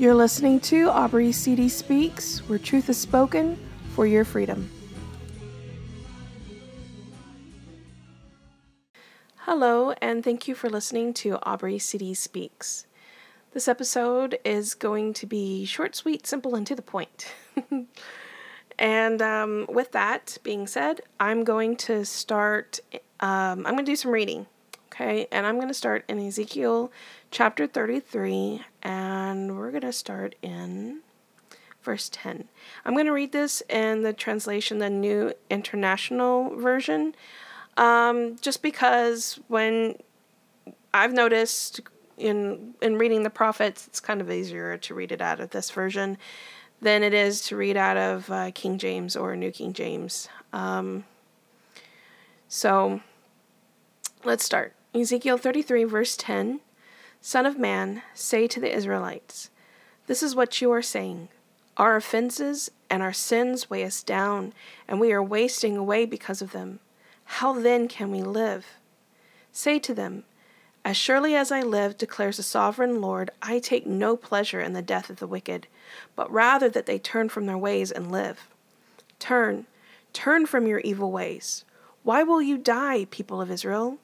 You're listening to Aubrey CD Speaks, where truth is spoken for your freedom. Hello, and thank you for listening to Aubrey CD Speaks. This episode is going to be short, sweet, simple, and to the point. and um, with that being said, I'm going to start, um, I'm going to do some reading. Okay, and I'm going to start in Ezekiel chapter 33, and we're going to start in verse 10. I'm going to read this in the translation, the New International Version, um, just because when I've noticed in in reading the prophets, it's kind of easier to read it out of this version than it is to read out of uh, King James or New King James. Um, so let's start. Ezekiel 33, verse 10 Son of man, say to the Israelites, This is what you are saying. Our offenses and our sins weigh us down, and we are wasting away because of them. How then can we live? Say to them, As surely as I live, declares the sovereign Lord, I take no pleasure in the death of the wicked, but rather that they turn from their ways and live. Turn, turn from your evil ways. Why will you die, people of Israel?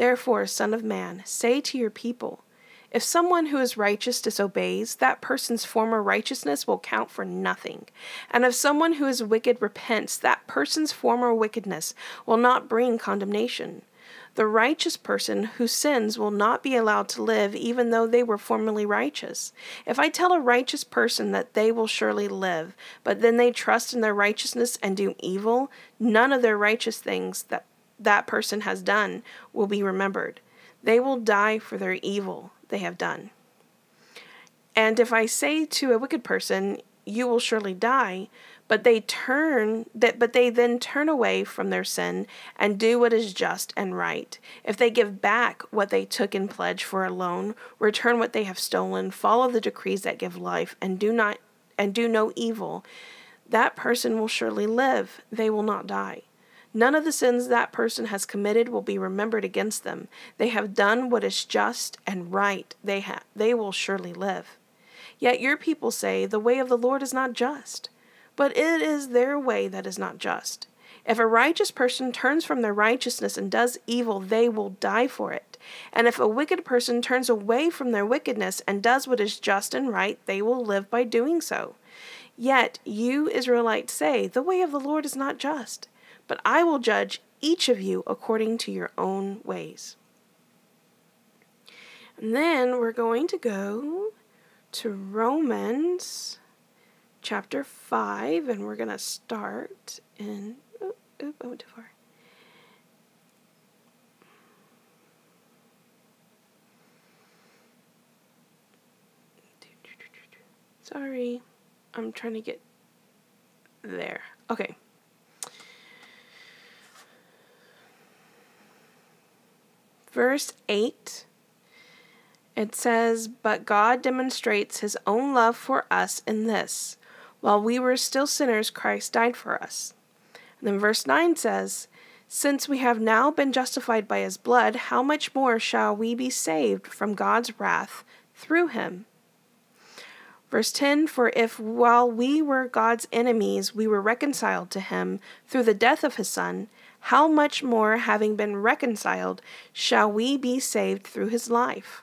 Therefore, Son of Man, say to your people, if someone who is righteous disobeys, that person's former righteousness will count for nothing. And if someone who is wicked repents, that person's former wickedness will not bring condemnation. The righteous person who sins will not be allowed to live, even though they were formerly righteous. If I tell a righteous person that they will surely live, but then they trust in their righteousness and do evil, none of their righteous things that that person has done will be remembered. They will die for their evil they have done. And if I say to a wicked person, you will surely die, but they turn that but they then turn away from their sin and do what is just and right. If they give back what they took in pledge for a loan, return what they have stolen, follow the decrees that give life, and do not and do no evil, that person will surely live, they will not die. None of the sins that person has committed will be remembered against them. They have done what is just and right. They ha- they will surely live. Yet your people say, The way of the Lord is not just. But it is their way that is not just. If a righteous person turns from their righteousness and does evil, they will die for it. And if a wicked person turns away from their wickedness and does what is just and right, they will live by doing so. Yet you Israelites say, The way of the Lord is not just but I will judge each of you according to your own ways. And then we're going to go to Romans chapter 5, and we're going to start in. Oh, I went too far. Sorry, I'm trying to get there. Okay. Verse 8, it says, But God demonstrates his own love for us in this while we were still sinners, Christ died for us. And then verse 9 says, Since we have now been justified by his blood, how much more shall we be saved from God's wrath through him? Verse 10 For if while we were God's enemies, we were reconciled to him through the death of his Son, how much more, having been reconciled, shall we be saved through his life?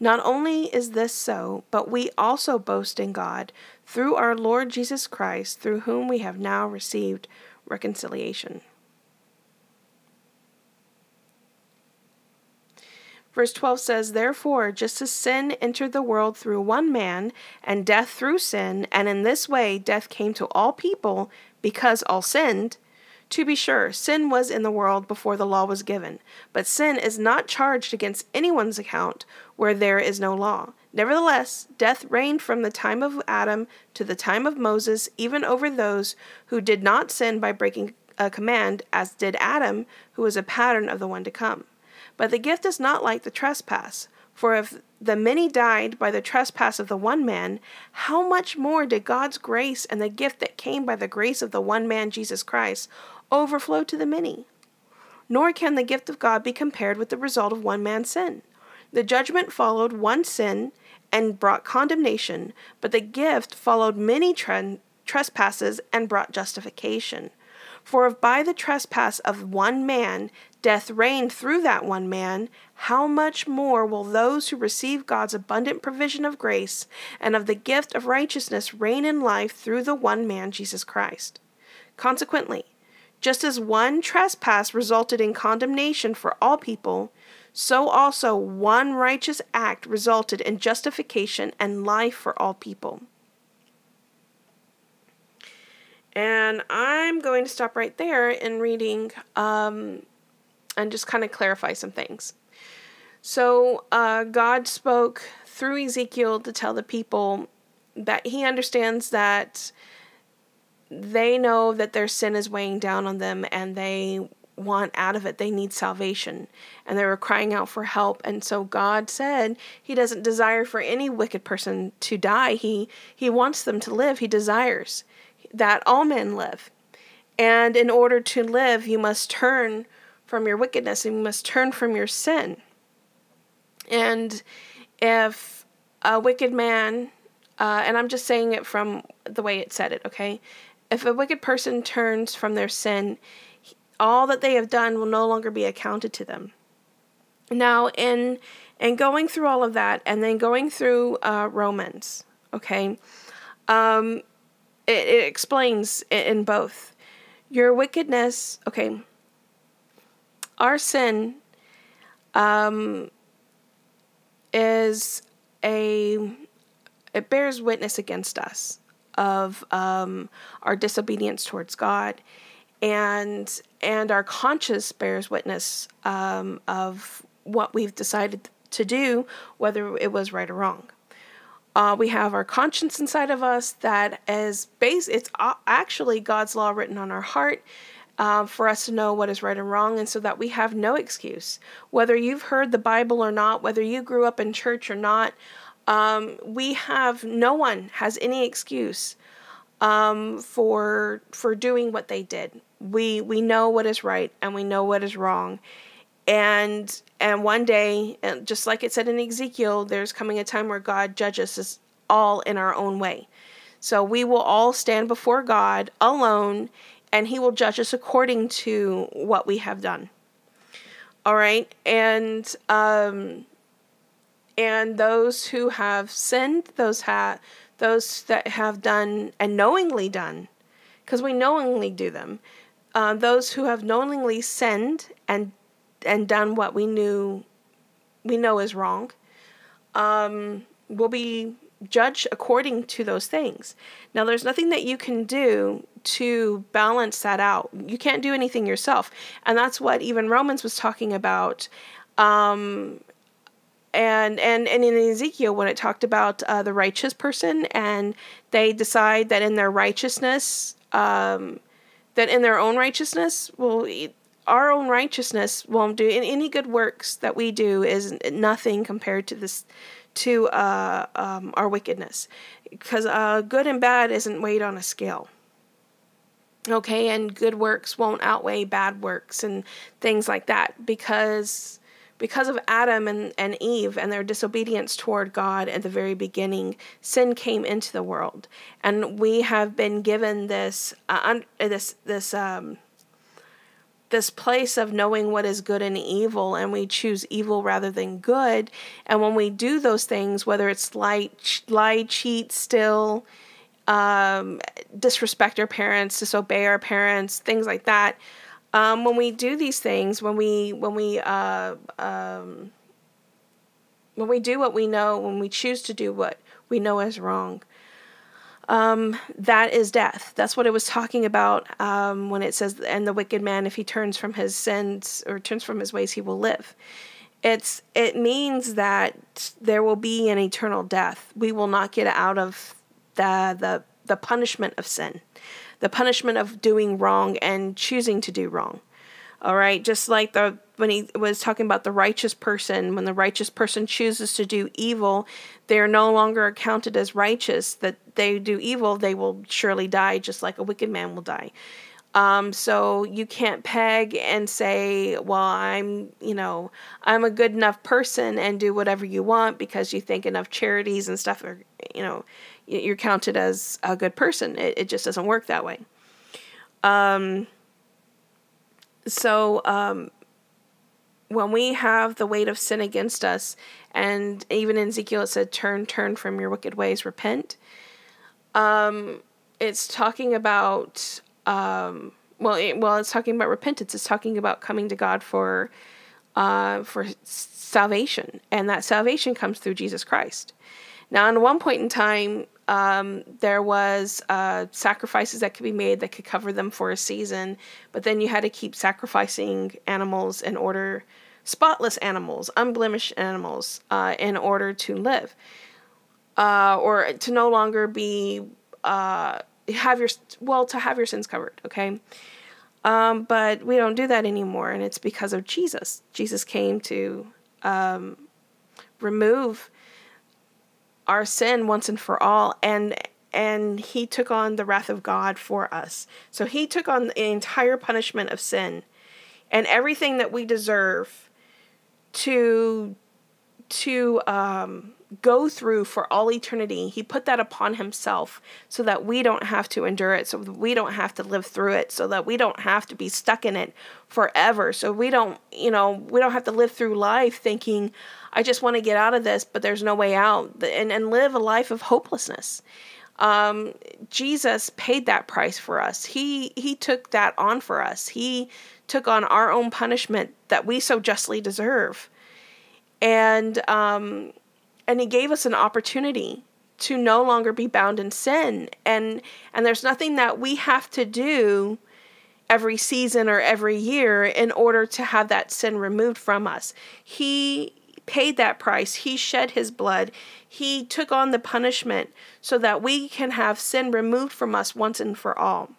Not only is this so, but we also boast in God through our Lord Jesus Christ, through whom we have now received reconciliation. Verse 12 says, Therefore, just as sin entered the world through one man, and death through sin, and in this way death came to all people because all sinned, to be sure, sin was in the world before the law was given, but sin is not charged against anyone's account where there is no law. Nevertheless, death reigned from the time of Adam to the time of Moses, even over those who did not sin by breaking a command, as did Adam, who was a pattern of the one to come. But the gift is not like the trespass. For if the many died by the trespass of the one man, how much more did God's grace and the gift that came by the grace of the one man, Jesus Christ, overflow to the many. Nor can the gift of God be compared with the result of one man's sin. The judgment followed one sin, and brought condemnation, but the gift followed many tre- trespasses and brought justification. For if by the trespass of one man death reigned through that one man, how much more will those who receive God's abundant provision of grace and of the gift of righteousness reign in life through the one man, Jesus Christ? Consequently, just as one trespass resulted in condemnation for all people, so also one righteous act resulted in justification and life for all people. And I'm going to stop right there in reading um, and just kind of clarify some things. So, uh, God spoke through Ezekiel to tell the people that he understands that they know that their sin is weighing down on them and they want out of it. They need salvation. And they were crying out for help. And so God said he doesn't desire for any wicked person to die. He he wants them to live. He desires that all men live. And in order to live, you must turn from your wickedness and you must turn from your sin. And if a wicked man, uh, and I'm just saying it from the way it said it, okay? If a wicked person turns from their sin, all that they have done will no longer be accounted to them. Now, in in going through all of that, and then going through uh, Romans, okay, um, it, it explains in both your wickedness. Okay, our sin um, is a it bears witness against us of um, our disobedience towards God, and and our conscience bears witness um, of what we've decided to do, whether it was right or wrong. Uh, we have our conscience inside of us that is base. It's actually God's law written on our heart, uh, for us to know what is right and wrong, and so that we have no excuse. Whether you've heard the Bible or not, whether you grew up in church or not, um, we have no one has any excuse um, for for doing what they did. We we know what is right and we know what is wrong, and and one day, and just like it said in Ezekiel, there's coming a time where God judges us all in our own way. So we will all stand before God alone and he will judge us according to what we have done. All right, and um, and those who have sinned, those have those that have done and knowingly done, because we knowingly do them. Uh, those who have knowingly sinned and and done what we knew we know is wrong um, will be judged according to those things. Now, there's nothing that you can do to balance that out. You can't do anything yourself. And that's what even Romans was talking about. Um, and and and in Ezekiel when it talked about uh, the righteous person and they decide that in their righteousness um, that in their own righteousness well our own righteousness won't do. Any good works that we do is nothing compared to this to uh, um, our wickedness. Because uh, good and bad isn't weighed on a scale. Okay? And good works won't outweigh bad works and things like that. Because because of Adam and, and Eve and their disobedience toward God at the very beginning, sin came into the world, and we have been given this uh, un, this this um, this place of knowing what is good and evil, and we choose evil rather than good. And when we do those things, whether it's lie, lie cheat, steal, um, disrespect our parents, disobey our parents, things like that. Um, when we do these things, when we when we uh, um, when we do what we know, when we choose to do what we know is wrong, um, that is death. That's what it was talking about um, when it says, "And the wicked man, if he turns from his sins or turns from his ways, he will live." It's it means that there will be an eternal death. We will not get out of the the the punishment of sin, the punishment of doing wrong and choosing to do wrong. All right, just like the when he was talking about the righteous person, when the righteous person chooses to do evil, they are no longer accounted as righteous. That they do evil, they will surely die, just like a wicked man will die. Um, so you can't peg and say, well, I'm, you know, I'm a good enough person and do whatever you want because you think enough charities and stuff are, you know, you're counted as a good person. It, it just doesn't work that way. Um, so um, when we have the weight of sin against us, and even in Ezekiel it said, "Turn, turn from your wicked ways, repent." Um, it's talking about um, well, it, well, it's talking about repentance. It's talking about coming to God for uh, for salvation, and that salvation comes through Jesus Christ. Now, at one point in time, um, there was uh, sacrifices that could be made that could cover them for a season, but then you had to keep sacrificing animals in order, spotless animals, unblemished animals, uh, in order to live, uh, or to no longer be uh, have your well to have your sins covered. Okay, um, but we don't do that anymore, and it's because of Jesus. Jesus came to um, remove our sin once and for all and and he took on the wrath of God for us. So he took on the entire punishment of sin and everything that we deserve to to um, go through for all eternity. He put that upon himself so that we don't have to endure it, so we don't have to live through it, so that we don't have to be stuck in it forever. So we don't, you know, we don't have to live through life thinking, I just want to get out of this, but there's no way out, and, and live a life of hopelessness. Um, Jesus paid that price for us. He he took that on for us. He took on our own punishment that we so justly deserve, and um, and he gave us an opportunity to no longer be bound in sin. And and there's nothing that we have to do every season or every year in order to have that sin removed from us. He paid that price. He shed his blood. He took on the punishment so that we can have sin removed from us once and for all.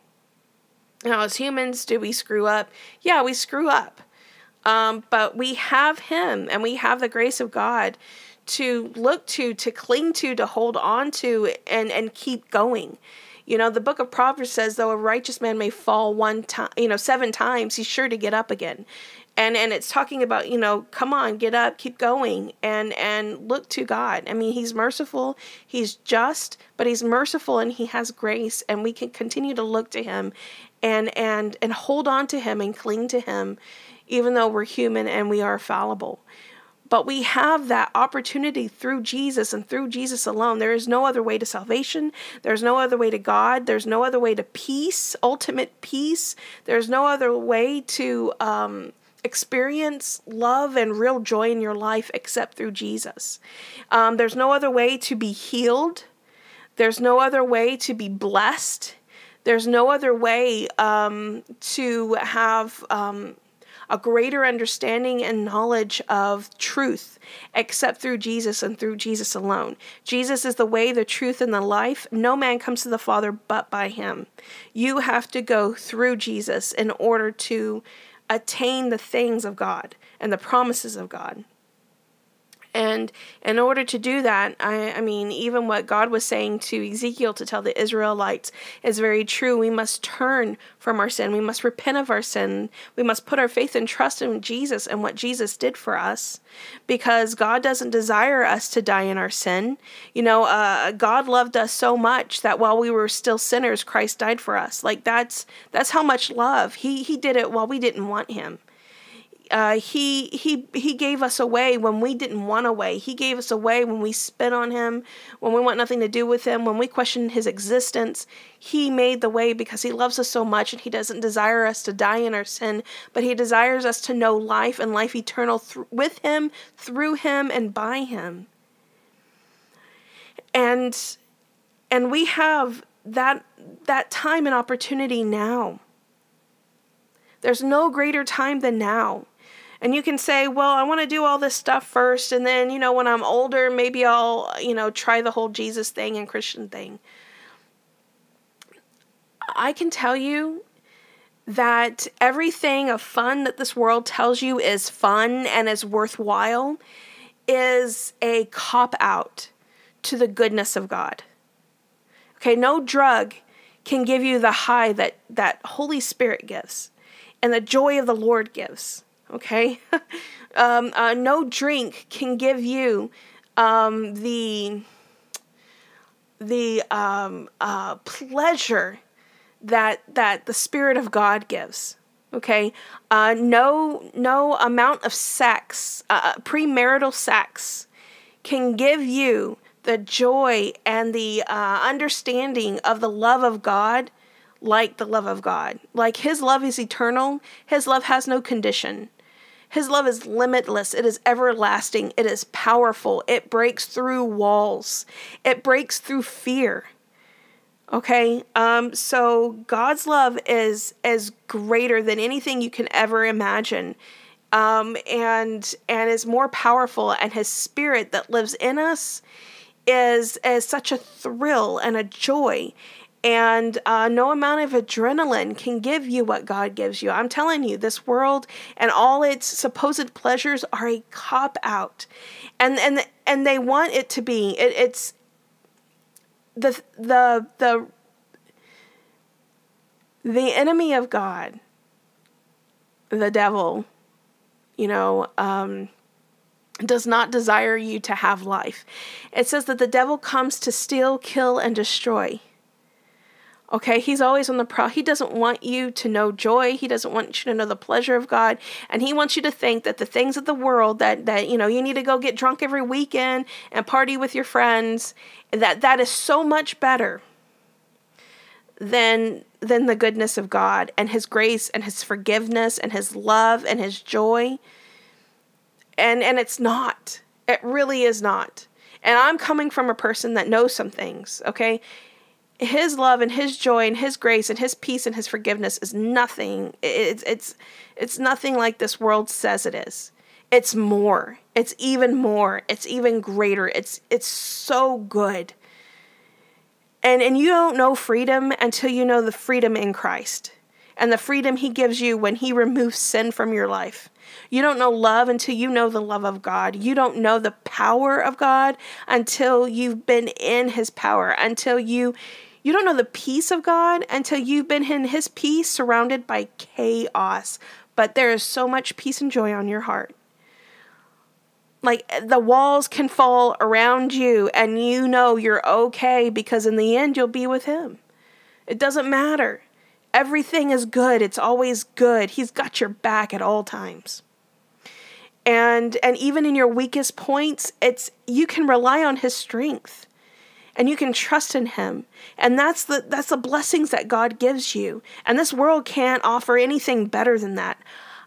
Now, as humans, do we screw up? Yeah, we screw up. Um, but we have him and we have the grace of God to look to, to cling to, to hold on to, and, and keep going. You know, the book of Proverbs says, though a righteous man may fall one time, you know, seven times, he's sure to get up again. And and it's talking about you know come on get up keep going and and look to god. I mean he's merciful he's just but he's merciful and he has grace and we can continue to look to him and and and hold on to him and cling to him even though we're human and we are fallible but we have that opportunity through Jesus and through Jesus alone. There is no other way to salvation. There's no other way to God. There's no other way to peace, ultimate peace. There's no other way to um, experience love and real joy in your life except through Jesus. Um, there's no other way to be healed. There's no other way to be blessed. There's no other way um, to have um, a greater understanding and knowledge of truth except through Jesus and through Jesus alone. Jesus is the way, the truth, and the life. No man comes to the Father but by him. You have to go through Jesus in order to attain the things of God and the promises of God. And in order to do that, I, I, mean, even what God was saying to Ezekiel to tell the Israelites is very true. We must turn from our sin. We must repent of our sin. We must put our faith and trust in Jesus and what Jesus did for us because God doesn't desire us to die in our sin. You know, uh, God loved us so much that while we were still sinners, Christ died for us. Like that's that's how much love. He he did it while we didn't want him uh, he he he gave us away when we didn't want away. He gave us away when we spit on him, when we want nothing to do with him, when we question his existence. He made the way because he loves us so much, and he doesn't desire us to die in our sin, but he desires us to know life and life eternal th- with him, through him, and by him. And and we have that that time and opportunity now. There's no greater time than now. And you can say, well, I want to do all this stuff first, and then, you know, when I'm older, maybe I'll, you know, try the whole Jesus thing and Christian thing. I can tell you that everything of fun that this world tells you is fun and is worthwhile is a cop out to the goodness of God. Okay, no drug can give you the high that that Holy Spirit gives and the joy of the Lord gives. Okay? um, uh, no drink can give you um, the the um, uh, pleasure that that the Spirit of God gives. Okay, uh, no no amount of sex, uh, uh, premarital sex, can give you the joy and the uh, understanding of the love of God like the love of God. Like His love is eternal. His love has no condition. His love is limitless. It is everlasting. It is powerful. It breaks through walls. It breaks through fear. Okay? Um so God's love is is greater than anything you can ever imagine. Um and and is more powerful and his spirit that lives in us is is such a thrill and a joy and uh, no amount of adrenaline can give you what God gives you. I'm telling you, this world and all its supposed pleasures are a cop out, and and and they want it to be. It, it's the the the the enemy of God, the devil, you know. Um, does not desire you to have life. It says that the devil comes to steal, kill, and destroy. Okay, he's always on the prowl. He doesn't want you to know joy. He doesn't want you to know the pleasure of God. And he wants you to think that the things of the world that that you know, you need to go get drunk every weekend and party with your friends, that that is so much better than than the goodness of God and his grace and his forgiveness and his love and his joy. And and it's not. It really is not. And I'm coming from a person that knows some things, okay? His love and his joy and his grace and his peace and his forgiveness is nothing. It's it's it's nothing like this world says it is. It's more. It's even more. It's even greater. It's it's so good. And and you don't know freedom until you know the freedom in Christ and the freedom he gives you when he removes sin from your life. You don't know love until you know the love of God. You don't know the power of God until you've been in his power, until you you don't know the peace of God until you've been in His peace surrounded by chaos. But there is so much peace and joy on your heart. Like the walls can fall around you, and you know you're okay because in the end you'll be with Him. It doesn't matter. Everything is good. It's always good. He's got your back at all times. And and even in your weakest points, it's you can rely on his strength and you can trust in him. And that's the that's the blessings that god gives you. And this world can't offer anything better than that.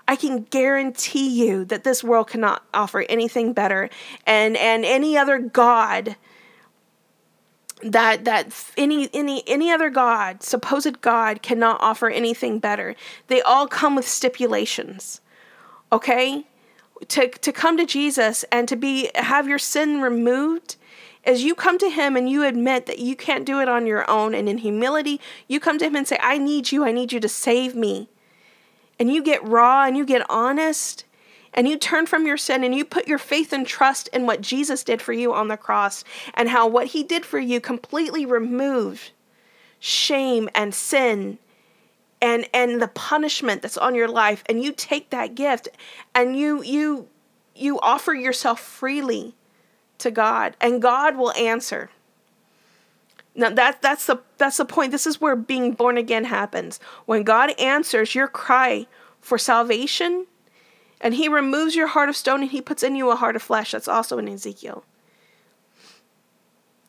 I can guarantee you that this world cannot offer anything better. And and any other god that that any any any other god supposed god cannot offer anything better. They all come with stipulations okay? To to come to jesus and to be have your sin removed as you come to Him and you admit that you can't do it on your own, and in humility, you come to Him and say, I need you, I need you to save me. And you get raw and you get honest and you turn from your sin and you put your faith and trust in what Jesus did for you on the cross and how what He did for you completely removed shame and sin and and the punishment that's on your life. And you take that gift and you you you offer yourself freely to God and God will answer. Now that that's the that's the point. This is where being born again happens. When God answers your cry for salvation and he removes your heart of stone and he puts in you a heart of flesh. That's also in Ezekiel.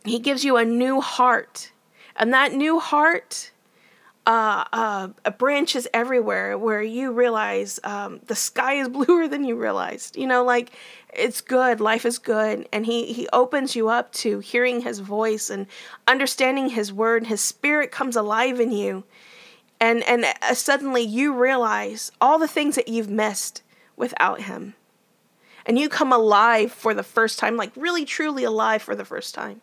He gives you a new heart. And that new heart uh, uh, branches everywhere where you realize um, the sky is bluer than you realized. You know, like it's good, life is good, and he he opens you up to hearing his voice and understanding his word. His spirit comes alive in you, and and uh, suddenly you realize all the things that you've missed without him, and you come alive for the first time, like really truly alive for the first time.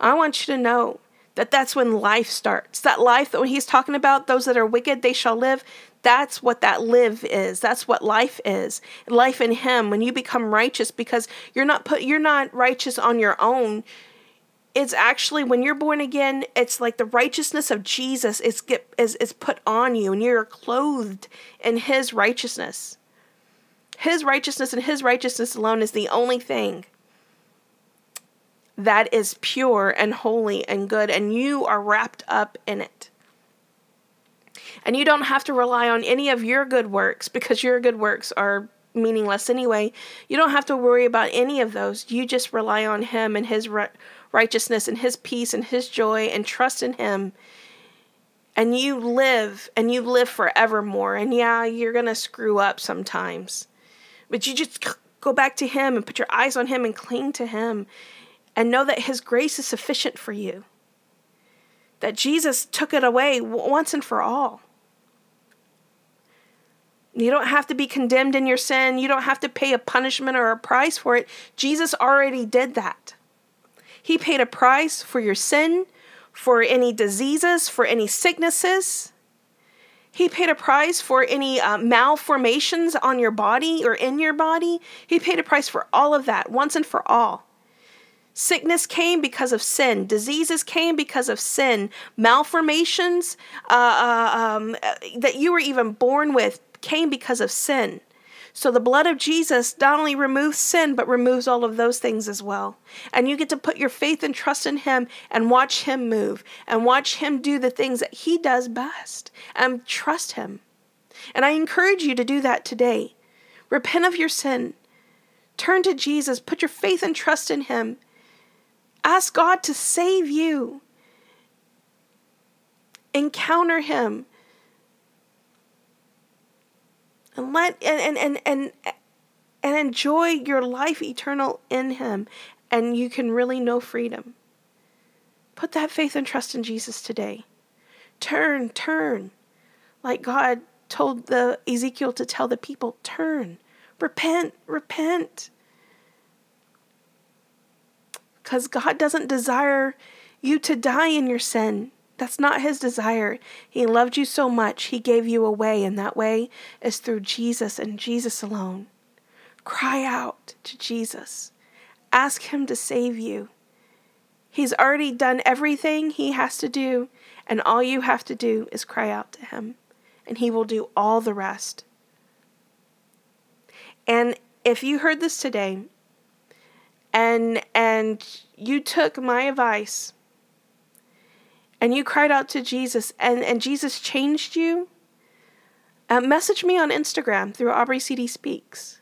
I want you to know that that's when life starts. That life that when he's talking about those that are wicked, they shall live. That's what that live is. That's what life is. Life in him when you become righteous because you're not put you're not righteous on your own. it's actually when you're born again, it's like the righteousness of Jesus is get is, is put on you and you're clothed in his righteousness. His righteousness and his righteousness alone is the only thing that is pure and holy and good, and you are wrapped up in it. And you don't have to rely on any of your good works because your good works are meaningless anyway. You don't have to worry about any of those. You just rely on Him and His righteousness and His peace and His joy and trust in Him. And you live and you live forevermore. And yeah, you're going to screw up sometimes. But you just go back to Him and put your eyes on Him and cling to Him and know that His grace is sufficient for you. That Jesus took it away once and for all. You don't have to be condemned in your sin. You don't have to pay a punishment or a price for it. Jesus already did that. He paid a price for your sin, for any diseases, for any sicknesses. He paid a price for any uh, malformations on your body or in your body. He paid a price for all of that once and for all. Sickness came because of sin. Diseases came because of sin. Malformations uh, uh, um, that you were even born with came because of sin. So the blood of Jesus not only removes sin, but removes all of those things as well. And you get to put your faith and trust in Him and watch Him move and watch Him do the things that He does best and trust Him. And I encourage you to do that today. Repent of your sin. Turn to Jesus. Put your faith and trust in Him. Ask God to save you. Encounter Him and let and and and and enjoy your life eternal in him and you can really know freedom. Put that faith and trust in jesus today. Turn turn. Like god told the ezekiel to tell the people turn. Repent repent. Because god doesn't desire you to die in your sin that's not his desire. He loved you so much, he gave you a way, and that way is through Jesus and Jesus alone. Cry out to Jesus. Ask him to save you. He's already done everything he has to do, and all you have to do is cry out to him, and he will do all the rest. And if you heard this today and and you took my advice and you cried out to Jesus and, and Jesus changed you, uh, message me on Instagram through Aubrey CD Speaks.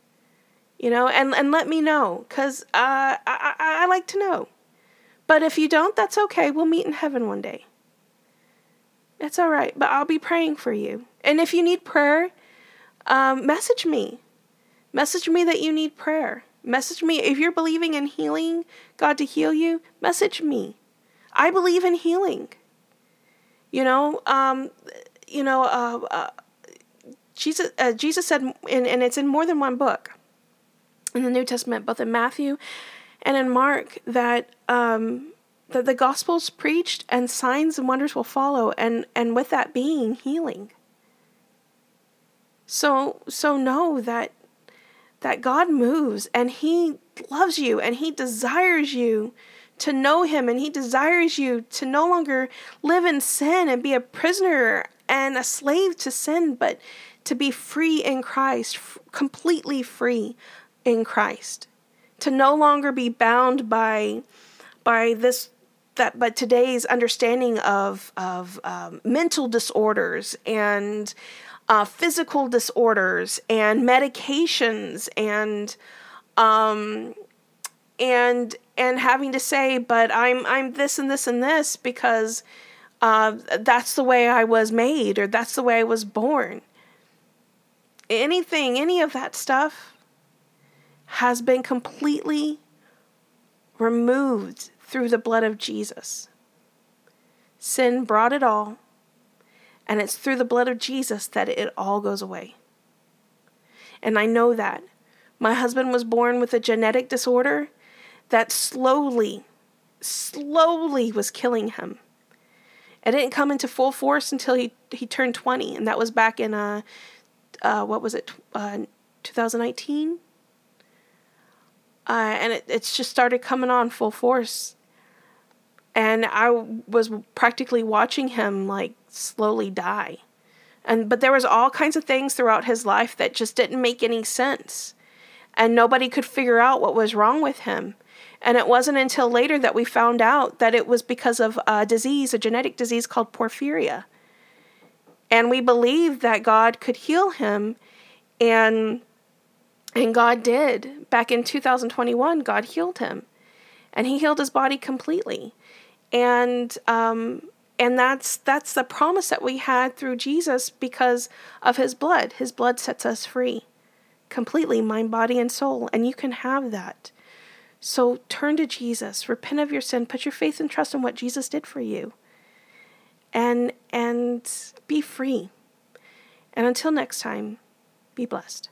You know, and, and let me know because uh, I, I, I like to know. But if you don't, that's okay. We'll meet in heaven one day. It's all right, but I'll be praying for you. And if you need prayer, um, message me. Message me that you need prayer. Message me if you're believing in healing, God to heal you, message me. I believe in healing. You know, um, you know, uh, uh, Jesus, uh, Jesus said, and, and it's in more than one book in the New Testament, both in Matthew and in Mark, that um, that the gospel's preached and signs and wonders will follow, and and with that being healing. So so know that that God moves and He loves you and He desires you to know Him, and He desires you to no longer live in sin and be a prisoner and a slave to sin, but to be free in Christ, completely free in Christ. To no longer be bound by by this that but today's understanding of of um, mental disorders and uh, physical disorders and medications and um, and and having to say, but I'm I'm this and this and this because uh, that's the way I was made or that's the way I was born. Anything, any of that stuff has been completely removed through the blood of Jesus. Sin brought it all, and it's through the blood of Jesus that it all goes away. And I know that. My husband was born with a genetic disorder that slowly, slowly was killing him. It didn't come into full force until he, he turned 20, and that was back in, uh, uh, what was it, uh, 2019? Uh, and it, it's just started coming on full force. and I was practically watching him like slowly die. And but there was all kinds of things throughout his life that just didn't make any sense. And nobody could figure out what was wrong with him. And it wasn't until later that we found out that it was because of a disease, a genetic disease called porphyria. And we believed that God could heal him and and God did. Back in 2021, God healed him. And he healed his body completely. And um and that's that's the promise that we had through Jesus because of his blood. His blood sets us free completely mind, body and soul, and you can have that. So turn to Jesus, repent of your sin, put your faith and trust in what Jesus did for you. And and be free. And until next time, be blessed.